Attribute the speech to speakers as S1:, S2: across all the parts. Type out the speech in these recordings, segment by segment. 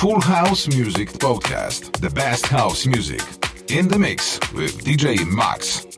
S1: Full House Music Podcast, the best house music. In the mix with DJ Max.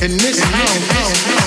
S2: Push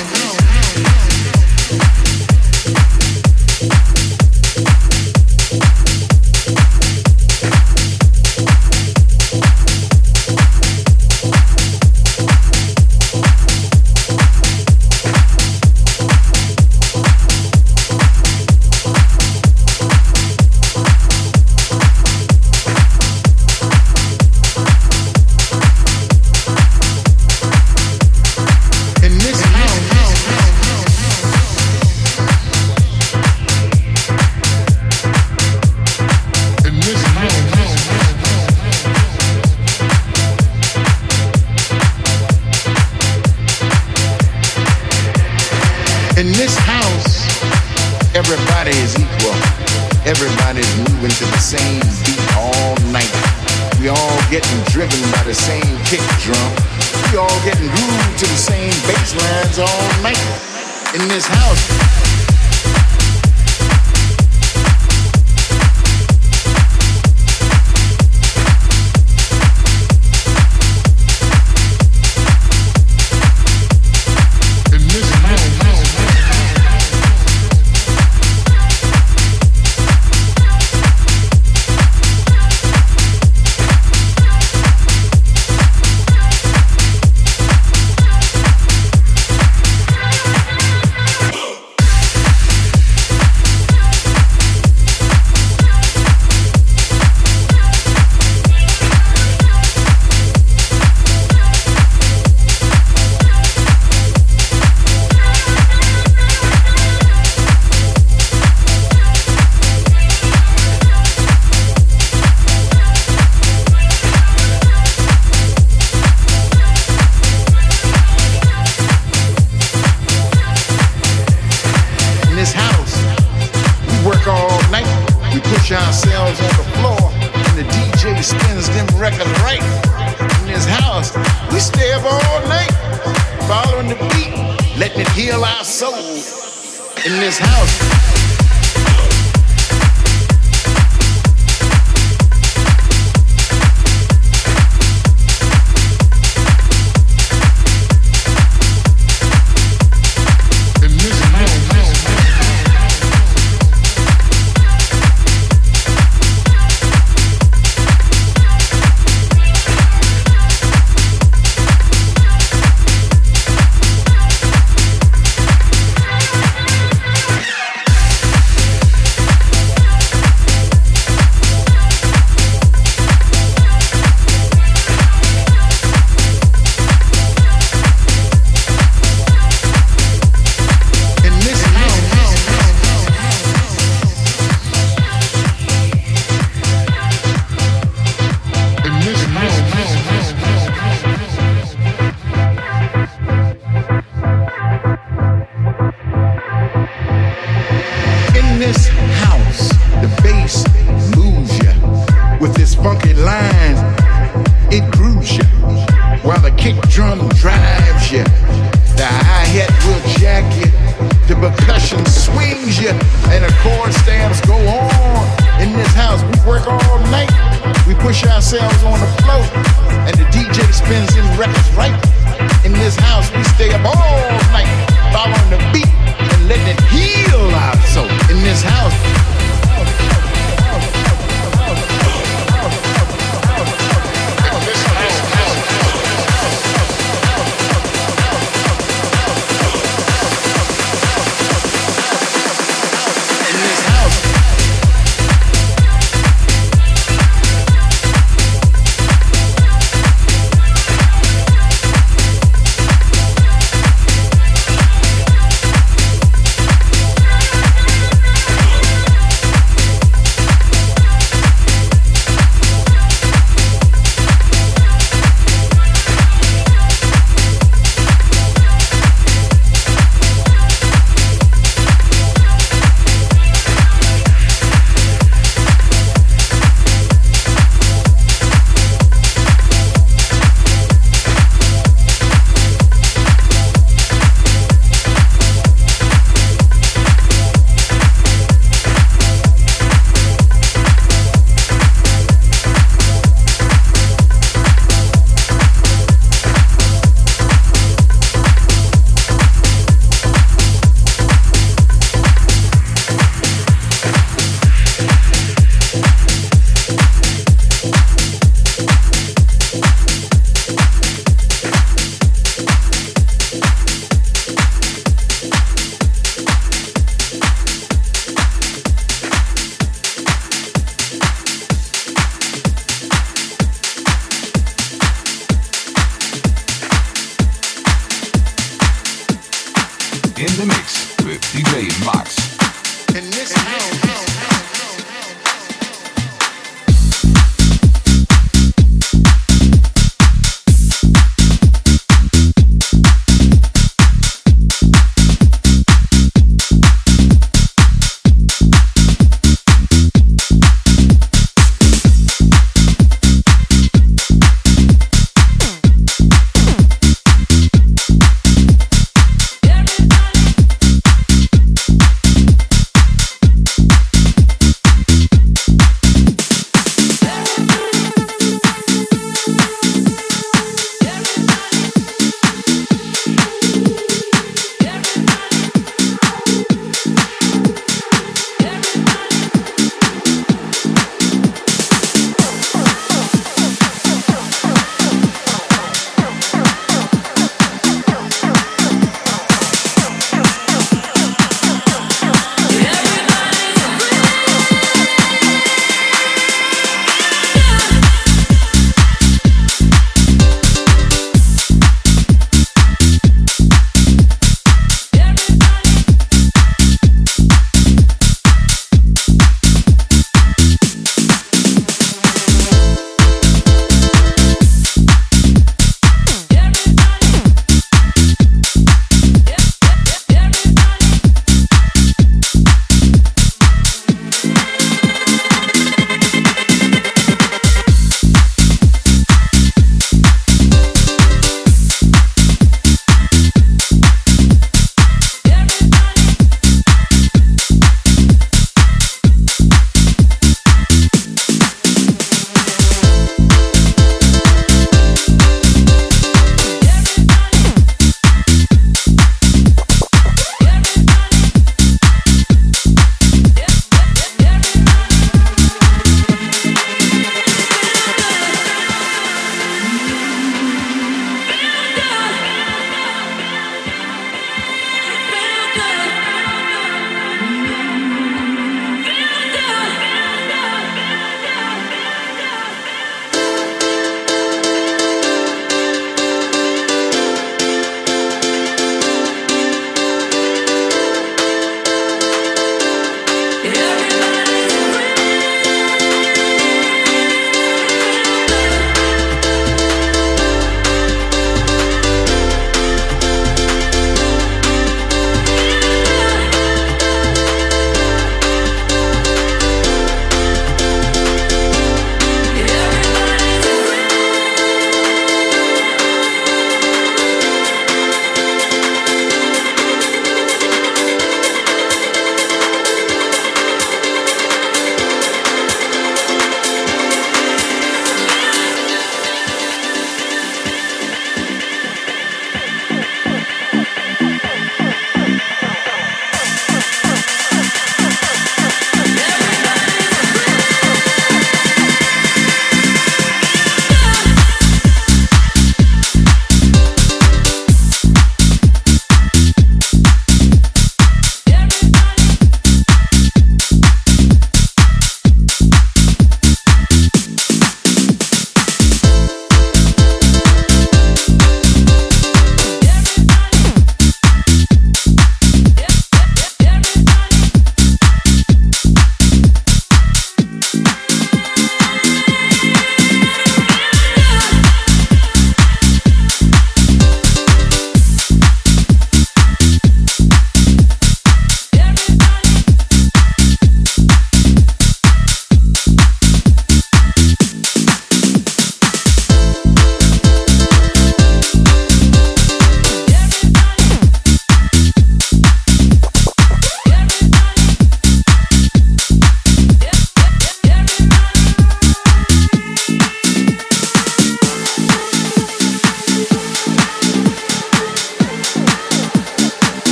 S2: right.